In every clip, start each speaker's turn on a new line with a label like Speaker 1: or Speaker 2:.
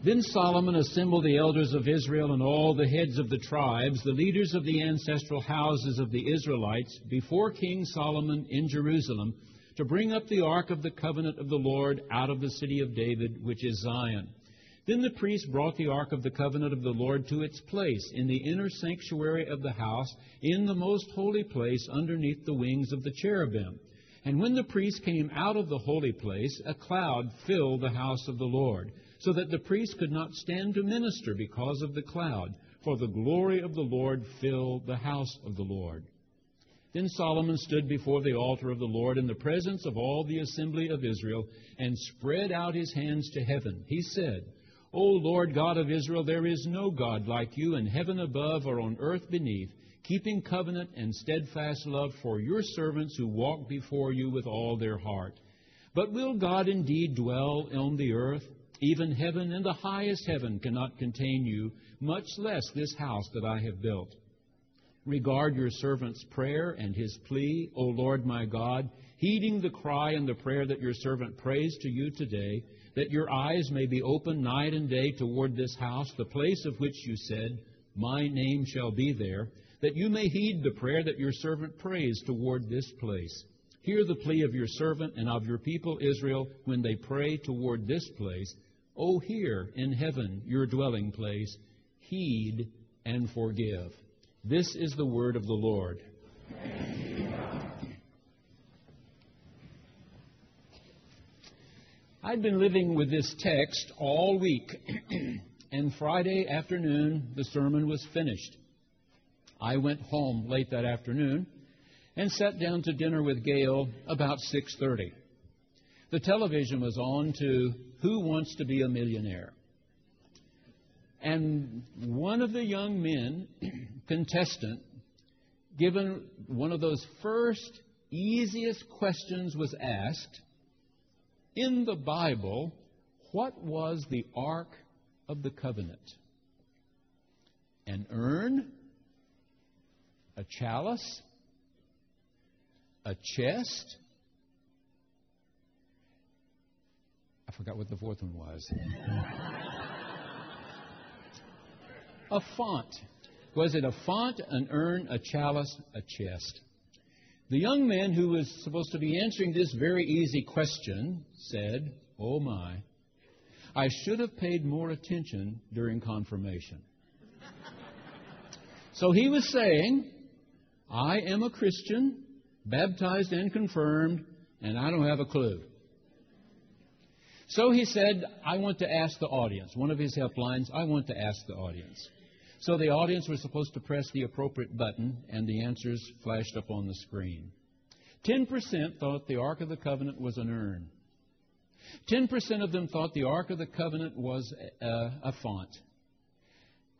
Speaker 1: Then Solomon assembled the elders of Israel and all the heads of the tribes, the leaders of the ancestral houses of the Israelites, before King Solomon in Jerusalem, to bring up the ark of the covenant of the Lord out of the city of David, which is Zion. Then the priest brought the ark of the covenant of the Lord to its place in the inner sanctuary of the house, in the most holy place, underneath the wings of the cherubim. And when the priest came out of the holy place, a cloud filled the house of the Lord so that the priest could not stand to minister because of the cloud, for the glory of the Lord filled the house of the Lord. Then Solomon stood before the altar of the Lord in the presence of all the assembly of Israel and spread out his hands to heaven. He said, O Lord God of Israel, there is no God like you in heaven above or on earth beneath, keeping covenant and steadfast love for your servants who walk before you with all their heart. But will God indeed dwell on the earth? Even heaven and the highest heaven cannot contain you, much less this house that I have built. Regard your servant's prayer and his plea, O Lord my God, heeding the cry and the prayer that your servant prays to you today, that your eyes may be open night and day toward this house, the place of which you said, My name shall be there, that you may heed the prayer that your servant prays toward this place. Hear the plea of your servant and of your people Israel when they pray toward this place O hear in heaven, your dwelling place, heed and forgive. This is the word of the Lord. I'd been living with this text all week, and Friday afternoon the sermon was finished. I went home late that afternoon and sat down to dinner with Gail about 6:30 the television was on to Who Wants to Be a Millionaire? And one of the young men, contestant, given one of those first easiest questions, was asked In the Bible, what was the Ark of the Covenant? An urn? A chalice? A chest? Forgot what the fourth one was. a font. Was it a font, an urn, a chalice, a chest? The young man who was supposed to be answering this very easy question said, Oh my, I should have paid more attention during confirmation. so he was saying, I am a Christian, baptized and confirmed, and I don't have a clue. So he said, I want to ask the audience. One of his helplines, I want to ask the audience. So the audience was supposed to press the appropriate button, and the answers flashed up on the screen. 10% thought the Ark of the Covenant was an urn. 10% of them thought the Ark of the Covenant was a, a font.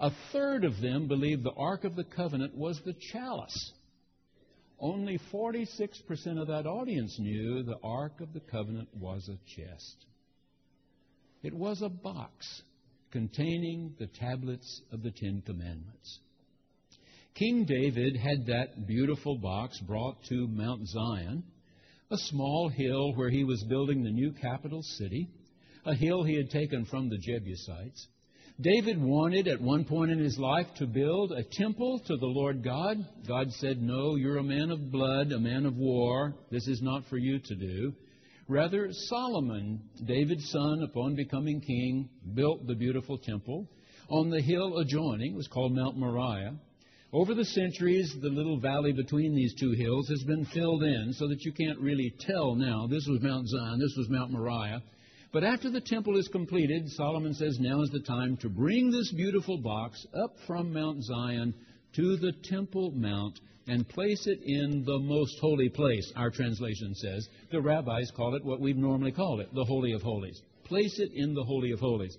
Speaker 1: A third of them believed the Ark of the Covenant was the chalice. Only 46% of that audience knew the Ark of the Covenant was a chest. It was a box containing the tablets of the Ten Commandments. King David had that beautiful box brought to Mount Zion, a small hill where he was building the new capital city, a hill he had taken from the Jebusites. David wanted at one point in his life to build a temple to the Lord God. God said, No, you're a man of blood, a man of war. This is not for you to do. Rather, Solomon, David's son, upon becoming king, built the beautiful temple. On the hill adjoining, was called Mount Moriah. Over the centuries, the little valley between these two hills has been filled in so that you can't really tell now this was Mount Zion, this was Mount Moriah. But after the temple is completed, Solomon says now is the time to bring this beautiful box up from Mount Zion to the Temple Mount and place it in the most holy place, our translation says. The rabbis call it what we've normally called it, the Holy of Holies. Place it in the Holy of Holies.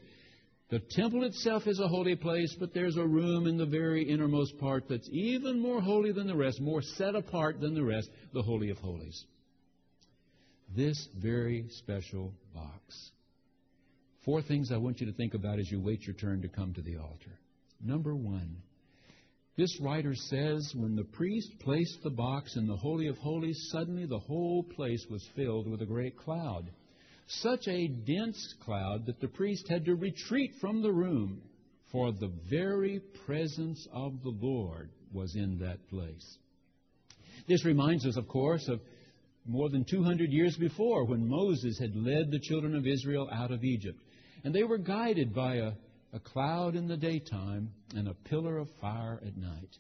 Speaker 1: The temple itself is a holy place, but there's a room in the very innermost part that's even more holy than the rest, more set apart than the rest, the Holy of Holies. This very special box. Four things I want you to think about as you wait your turn to come to the altar. Number one, this writer says when the priest placed the box in the Holy of Holies, suddenly the whole place was filled with a great cloud. such a dense cloud that the priest had to retreat from the room, for the very presence of the Lord was in that place. This reminds us, of course, of more than 200 years before when Moses had led the children of Israel out of Egypt. And they were guided by a, a cloud in the daytime and a pillar of fire at night.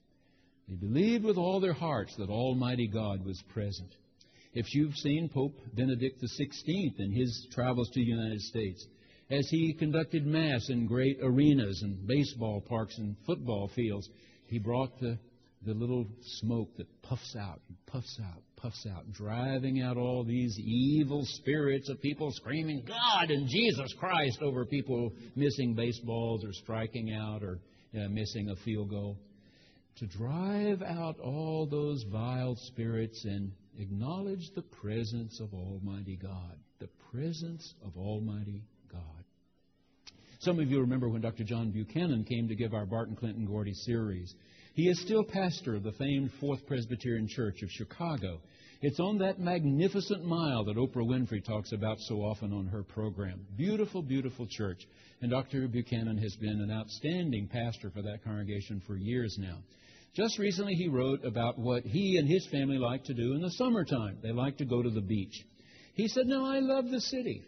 Speaker 1: They believed with all their hearts that Almighty God was present. If you've seen Pope Benedict XVI in his travels to the United States, as he conducted Mass in great arenas and baseball parks and football fields, he brought the, the little smoke that puffs out and puffs out, puffs out, driving out all these evil spirits of people screaming, God and Jesus Christ, over people missing baseballs or striking out or uh, missing a field goal. To drive out all those vile spirits and acknowledge the presence of Almighty God. The presence of Almighty God. Some of you remember when Dr. John Buchanan came to give our Barton Clinton Gordy series. He is still pastor of the famed Fourth Presbyterian Church of Chicago. It's on that magnificent mile that Oprah Winfrey talks about so often on her program. Beautiful, beautiful church. And Dr. Buchanan has been an outstanding pastor for that congregation for years now. Just recently, he wrote about what he and his family like to do in the summertime. They like to go to the beach. He said, No, I love the city.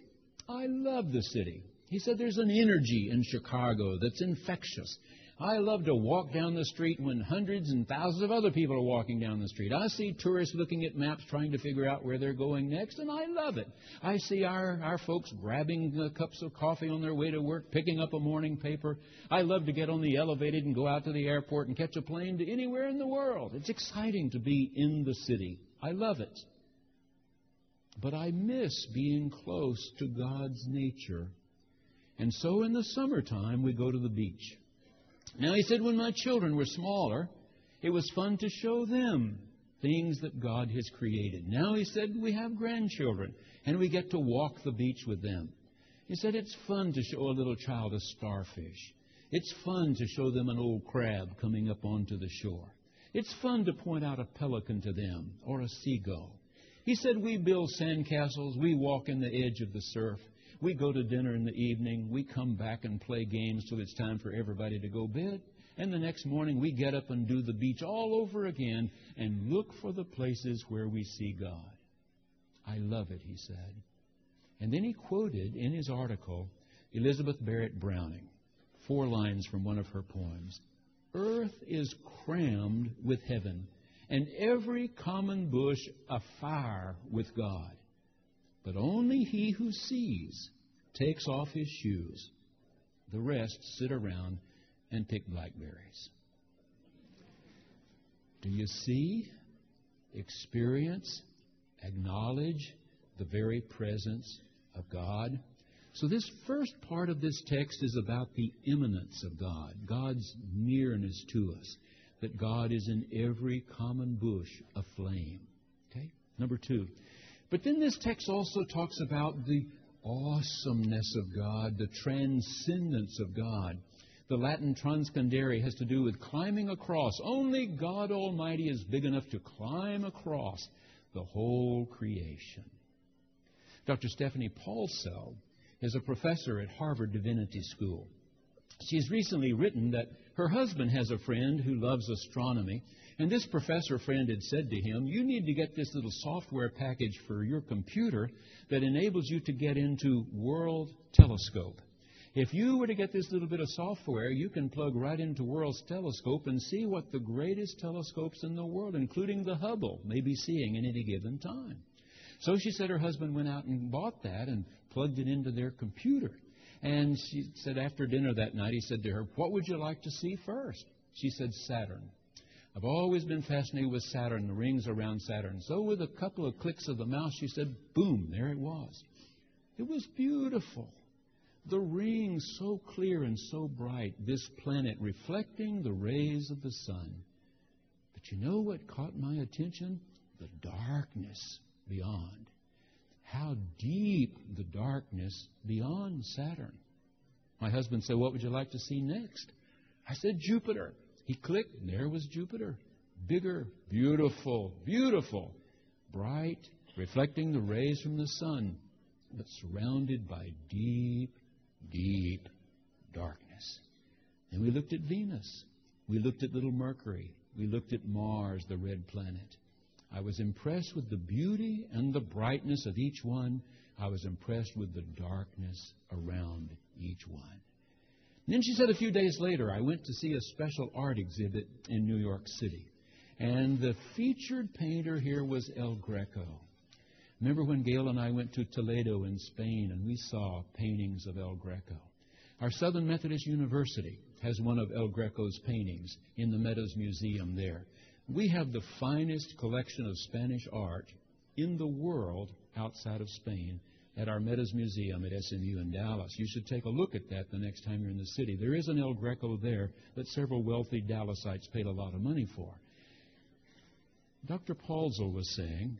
Speaker 1: I love the city. He said, There's an energy in Chicago that's infectious. I love to walk down the street when hundreds and thousands of other people are walking down the street. I see tourists looking at maps trying to figure out where they're going next, and I love it. I see our, our folks grabbing cups of coffee on their way to work, picking up a morning paper. I love to get on the elevated and go out to the airport and catch a plane to anywhere in the world. It's exciting to be in the city. I love it. But I miss being close to God's nature. And so in the summertime, we go to the beach. Now, he said, when my children were smaller, it was fun to show them things that God has created. Now, he said, we have grandchildren, and we get to walk the beach with them. He said, it's fun to show a little child a starfish. It's fun to show them an old crab coming up onto the shore. It's fun to point out a pelican to them or a seagull. He said, We build sandcastles, we walk in the edge of the surf. We go to dinner in the evening. We come back and play games till it's time for everybody to go bed. And the next morning we get up and do the beach all over again and look for the places where we see God. I love it, he said. And then he quoted in his article Elizabeth Barrett Browning, four lines from one of her poems. Earth is crammed with heaven, and every common bush afire with God. But only he who sees takes off his shoes. The rest sit around and pick blackberries. Do you see, experience, acknowledge the very presence of God? So, this first part of this text is about the immanence of God, God's nearness to us, that God is in every common bush aflame. Okay? Number two, but then this text also talks about the awesomeness of God, the transcendence of God. The Latin transcendere has to do with climbing across. Only God Almighty is big enough to climb across the whole creation. Dr. Stephanie Paulsell is a professor at Harvard Divinity School. She's recently written that her husband has a friend who loves astronomy, and this professor friend had said to him, You need to get this little software package for your computer that enables you to get into World Telescope. If you were to get this little bit of software, you can plug right into World's telescope and see what the greatest telescopes in the world, including the Hubble, may be seeing at any given time. So she said her husband went out and bought that and plugged it into their computer. And she said after dinner that night, he said to her, What would you like to see first? She said, Saturn. I've always been fascinated with Saturn, the rings around Saturn. So, with a couple of clicks of the mouse, she said, boom, there it was. It was beautiful. The rings so clear and so bright, this planet reflecting the rays of the sun. But you know what caught my attention? The darkness beyond. How deep the darkness beyond Saturn. My husband said, What would you like to see next? I said, Jupiter. He clicked, and there was Jupiter. Bigger, beautiful, beautiful, bright, reflecting the rays from the sun. but surrounded by deep, deep darkness. And we looked at Venus. We looked at little Mercury. We looked at Mars, the red planet. I was impressed with the beauty and the brightness of each one. I was impressed with the darkness around each one. And then she said a few days later, I went to see a special art exhibit in New York City. And the featured painter here was El Greco. Remember when Gail and I went to Toledo in Spain and we saw paintings of El Greco? Our Southern Methodist University has one of El Greco's paintings in the Meadows Museum there. We have the finest collection of Spanish art in the world outside of Spain at our Meadows Museum at SMU in Dallas. You should take a look at that the next time you're in the city. There is an El Greco there that several wealthy Dallasites paid a lot of money for. Dr. Paulsell was saying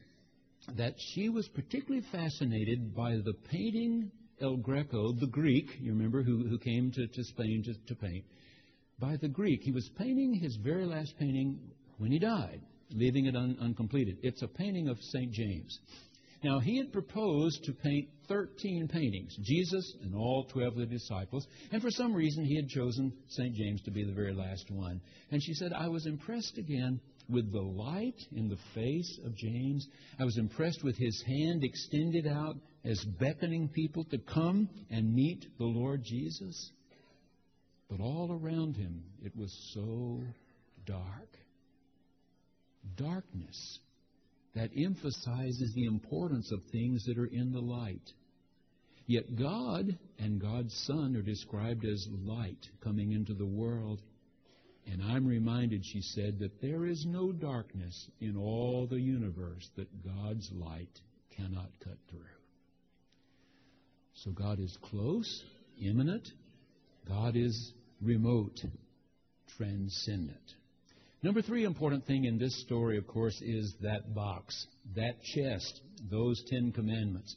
Speaker 1: that she was particularly fascinated by the painting El Greco, the Greek, you remember, who, who came to, to Spain to, to paint, by the Greek. He was painting his very last painting when he died, leaving it un, uncompleted. It's a painting of St. James. Now, he had proposed to paint 13 paintings, Jesus and all 12 of the disciples, and for some reason he had chosen St. James to be the very last one. And she said, I was impressed again with the light in the face of James. I was impressed with his hand extended out as beckoning people to come and meet the Lord Jesus. But all around him, it was so dark. Darkness that emphasizes the importance of things that are in the light. Yet God and God's Son are described as light coming into the world. And I'm reminded, she said, that there is no darkness in all the universe that God's light cannot cut through. So God is close, immanent. God is remote, transcendent. Number three important thing in this story, of course, is that box, that chest, those Ten Commandments.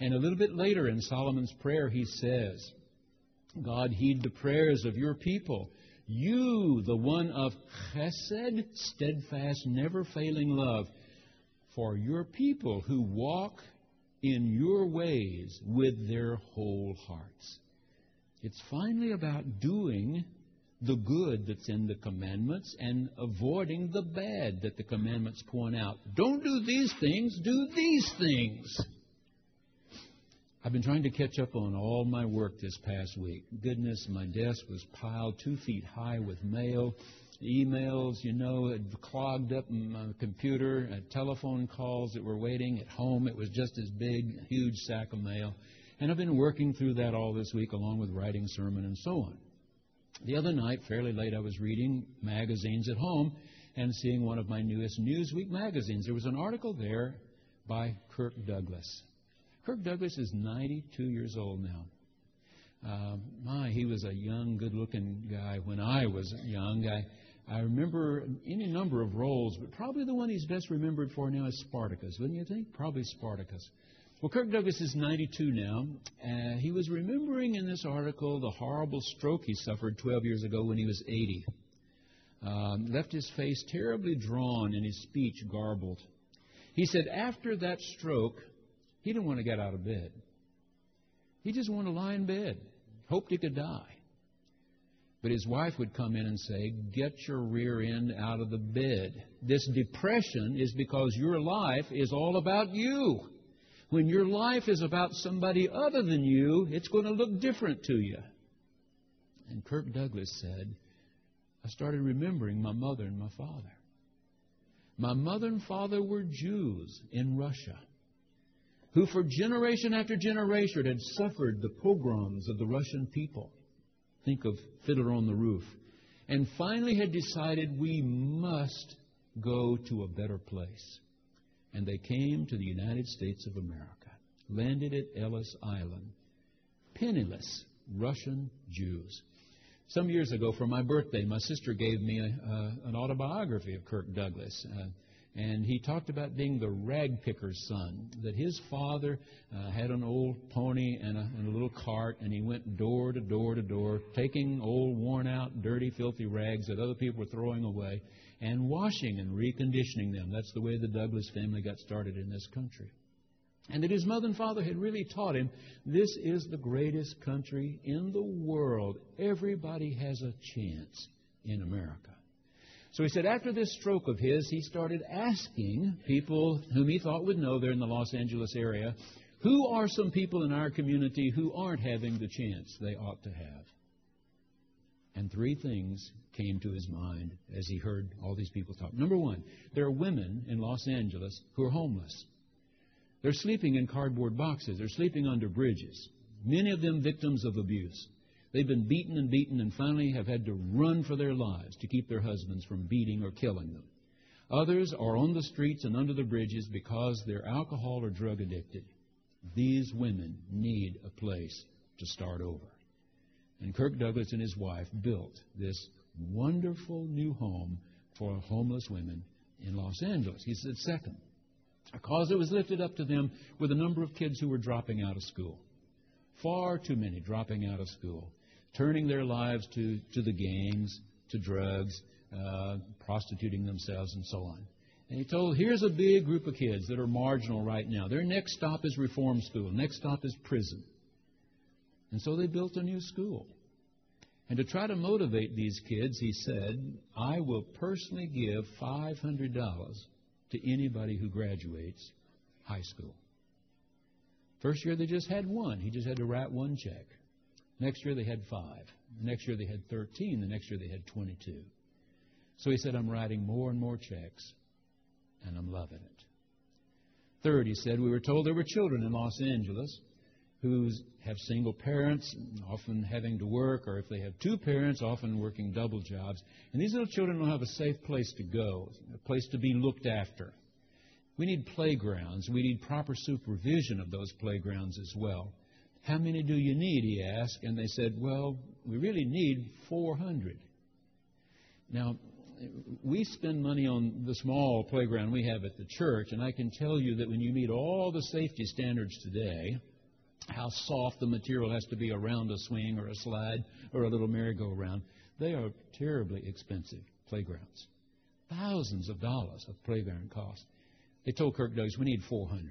Speaker 1: And a little bit later in Solomon's prayer, he says, God, heed the prayers of your people. You, the one of chesed, steadfast, never failing love, for your people who walk in your ways with their whole hearts. It's finally about doing the good that's in the commandments and avoiding the bad that the commandments point out. Don't do these things, do these things. I've been trying to catch up on all my work this past week. Goodness, my desk was piled two feet high with mail, emails, you know, it clogged up my computer, uh, telephone calls that were waiting at home. It was just as big, huge sack of mail. And I've been working through that all this week along with writing sermon and so on. The other night, fairly late, I was reading magazines at home and seeing one of my newest Newsweek magazines. There was an article there by Kirk Douglas. Kirk Douglas is 92 years old now. Uh, my, he was a young, good-looking guy when I was young. I, I remember any number of roles, but probably the one he's best remembered for now is Spartacus, wouldn't you think? Probably Spartacus. Well, Kirk Douglas is 92 now. Uh, he was remembering in this article the horrible stroke he suffered 12 years ago when he was 80. Um, left his face terribly drawn and his speech garbled. He said after that stroke, he didn't want to get out of bed. He just wanted to lie in bed, hoped he could die. But his wife would come in and say, Get your rear end out of the bed. This depression is because your life is all about you. When your life is about somebody other than you, it's going to look different to you. And Kirk Douglas said, I started remembering my mother and my father. My mother and father were Jews in Russia who, for generation after generation, had suffered the pogroms of the Russian people. Think of Fiddler on the Roof. And finally had decided we must go to a better place and they came to the United States of America, landed at Ellis Island, penniless Russian Jews. Some years ago, for my birthday, my sister gave me a, uh, an autobiography of Kirk Douglas. Uh, and he talked about being the rag picker's son, that his father uh, had an old pony and a, and a little cart, and he went door to door to door, taking old, worn out, dirty, filthy rags that other people were throwing away, and washing and reconditioning them. That's the way the Douglas family got started in this country. And that his mother and father had really taught him this is the greatest country in the world. Everybody has a chance in America. So he said after this stroke of his, he started asking people whom he thought would know there in the Los Angeles area, who are some people in our community who aren't having the chance they ought to have? And three things came to his mind as he heard all these people talk. Number one, there are women in Los Angeles who are homeless. They're sleeping in cardboard boxes. They're sleeping under bridges. Many of them victims of abuse. They've been beaten and beaten and finally have had to run for their lives to keep their husbands from beating or killing them. Others are on the streets and under the bridges because they're alcohol or drug addicted. These women need a place to start over. And Kirk Douglas and his wife built this wonderful new home for homeless women in Los Angeles. He said, second, a cause that was lifted up to them with a number of kids who were dropping out of school. Far too many dropping out of school, turning their lives to, to the gangs, to drugs, uh, prostituting themselves, and so on. And he told, here's a big group of kids that are marginal right now. Their next stop is reform school. Next stop is prison. And so they built a new school. And to try to motivate these kids, he said, I will personally give $500 to anybody who graduates high school. First year they just had one. He just had to write one check. Next year they had five. The next year they had 13. The next year they had 22. So he said, I'm writing more and more checks, and I'm loving it. Third, he said, we were told there were children in Los Angeles who have single parents, often having to work, or if they have two parents, often working double jobs. And these little children don't have a safe place to go, a place to be looked after. We need playgrounds. We need proper supervision of those playgrounds as well. How many do you need? He asked. And they said, Well, we really need 400. Now, we spend money on the small playground we have at the church, and I can tell you that when you meet all the safety standards today, how soft the material has to be around a swing or a slide or a little merry-go-round. They are terribly expensive playgrounds. Thousands of dollars of playground cost. They told Kirk Douglas, we need 400.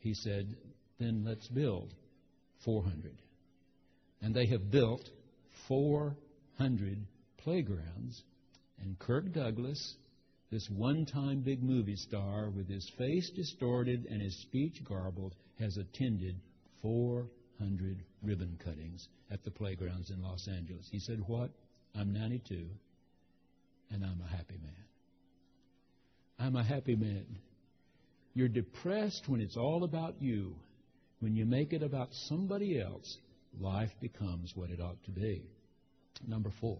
Speaker 1: He said, then let's build 400. And they have built 400 playgrounds. And Kirk Douglas, this one time big movie star with his face distorted and his speech garbled, has attended 400 ribbon cuttings at the playgrounds in Los Angeles. He said, What? I'm 92 and I'm a happy man. I'm a happy man. You're depressed when it's all about you. When you make it about somebody else, life becomes what it ought to be. Number four.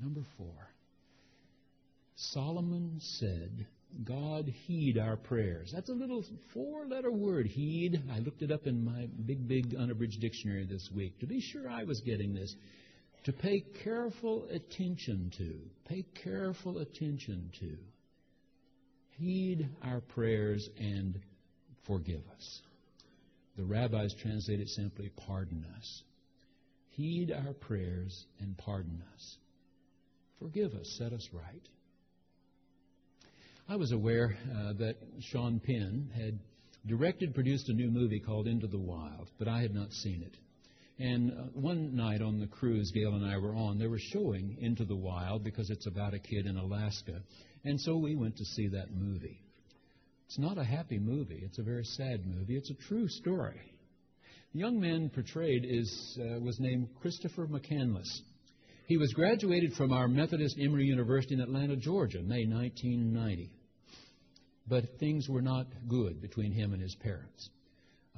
Speaker 1: Number four. Solomon said, God heed our prayers. That's a little four letter word, heed. I looked it up in my big, big unabridged dictionary this week to be sure I was getting this. To pay careful attention to. Pay careful attention to. Heed our prayers and forgive us. The rabbis translate it simply, pardon us. Heed our prayers and pardon us. Forgive us, set us right. I was aware uh, that Sean Penn had directed, produced a new movie called Into the Wild, but I had not seen it. And uh, one night on the cruise Gail and I were on, they were showing Into the Wild because it's about a kid in Alaska. And so we went to see that movie. It's not a happy movie, it's a very sad movie. It's a true story. The young man portrayed is, uh, was named Christopher McCandless. He was graduated from our Methodist Emory University in Atlanta, Georgia, May 1990 but things were not good between him and his parents.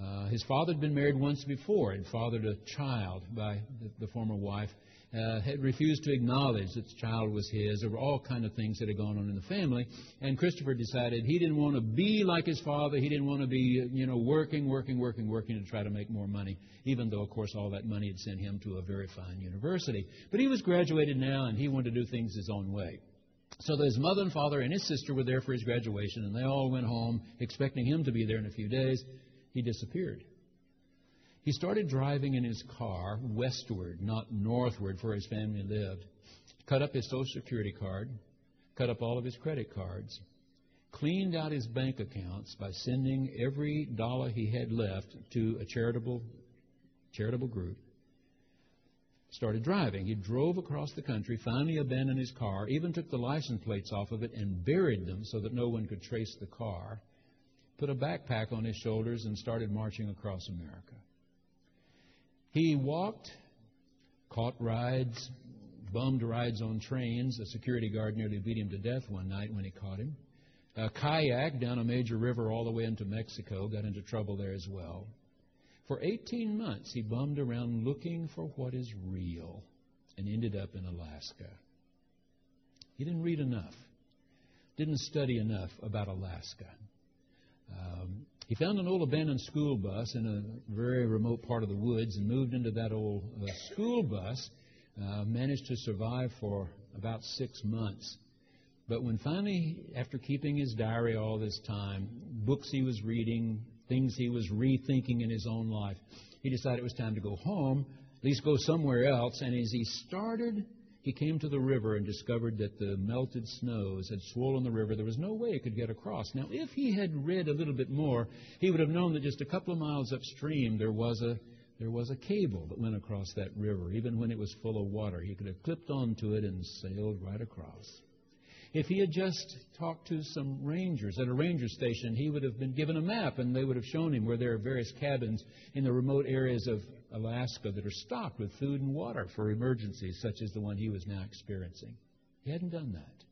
Speaker 1: Uh, his father had been married once before and fathered a child by the, the former wife. Uh, had refused to acknowledge that the child was his. There were all kind of things that had gone on in the family, and Christopher decided he didn't want to be like his father. He didn't want to be, you know, working, working, working, working to try to make more money. Even though, of course, all that money had sent him to a very fine university. But he was graduated now, and he wanted to do things his own way. So his mother and father and his sister were there for his graduation, and they all went home expecting him to be there in a few days. He disappeared. He started driving in his car westward, not northward, where his family lived. Cut up his Social Security card, cut up all of his credit cards. cleaned out his bank accounts by sending every dollar he had left to a charitable charitable group. Started driving. He drove across the country, finally abandoned his car, even took the license plates off of it and buried them so that no one could trace the car. Put a backpack on his shoulders and started marching across America. He walked, caught rides, bummed rides on trains. A security guard nearly beat him to death one night when he caught him. A kayak down a major river all the way into Mexico, got into trouble there as well. For 18 months, he bummed around looking for what is real and ended up in Alaska. He didn't read enough, didn't study enough about Alaska. Um, he found an old abandoned school bus in a very remote part of the woods and moved into that old uh, school bus. Uh, managed to survive for about six months. But when finally, after keeping his diary all this time, books he was reading, things he was rethinking in his own life, he decided it was time to go home, at least go somewhere else. And as he started he came to the river and discovered that the melted snows had swollen the river. There was no way he could get across. Now, if he had read a little bit more, he would have known that just a couple of miles upstream there was a there was a cable that went across that river. Even when it was full of water, he could have clipped onto it and sailed right across. If he had just talked to some rangers at a ranger station, he would have been given a map and they would have shown him where there are various cabins in the remote areas of Alaska that are stocked with food and water for emergencies such as the one he was now experiencing. He hadn't done that.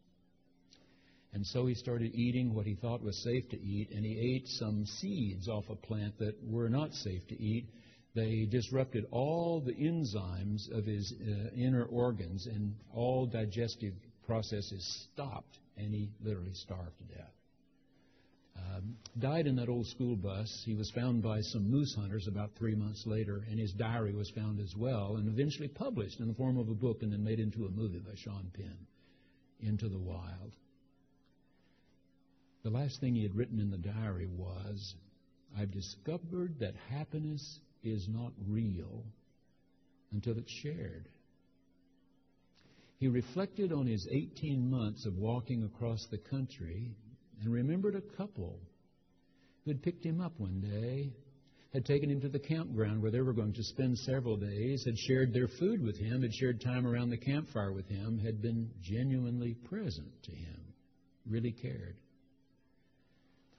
Speaker 1: And so he started eating what he thought was safe to eat, and he ate some seeds off a plant that were not safe to eat. They disrupted all the enzymes of his uh, inner organs, and all digestive processes stopped, and he literally starved to death. Um, died in that old school bus. He was found by some moose hunters about three months later, and his diary was found as well, and eventually published in the form of a book and then made into a movie by Sean Penn, Into the Wild. The last thing he had written in the diary was, I've discovered that happiness is not real until it's shared. He reflected on his 18 months of walking across the country and remembered a couple who had picked him up one day, had taken him to the campground where they were going to spend several days, had shared their food with him, had shared time around the campfire with him, had been genuinely present to him, really cared.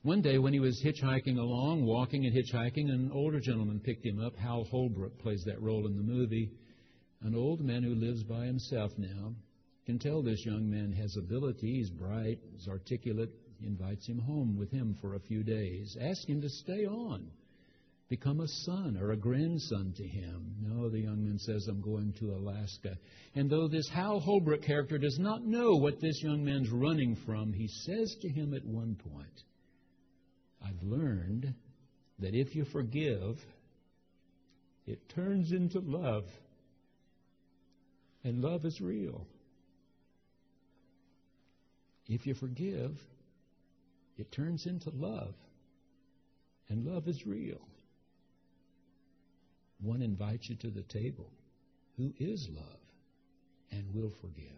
Speaker 1: One day when he was hitchhiking along, walking and hitchhiking, an older gentleman picked him up. Hal Holbrook plays that role in the movie an old man who lives by himself now can tell this young man has ability, he's bright, he's articulate, he invites him home with him for a few days. Ask him to stay on. Become a son or a grandson to him. No, the young man says, I'm going to Alaska. And though this Hal Holbrook character does not know what this young man's running from, he says to him at one point, I've learned that if you forgive, it turns into love. And love is real. If you forgive, it turns into love. And love is real. One invites you to the table who is love and will forgive.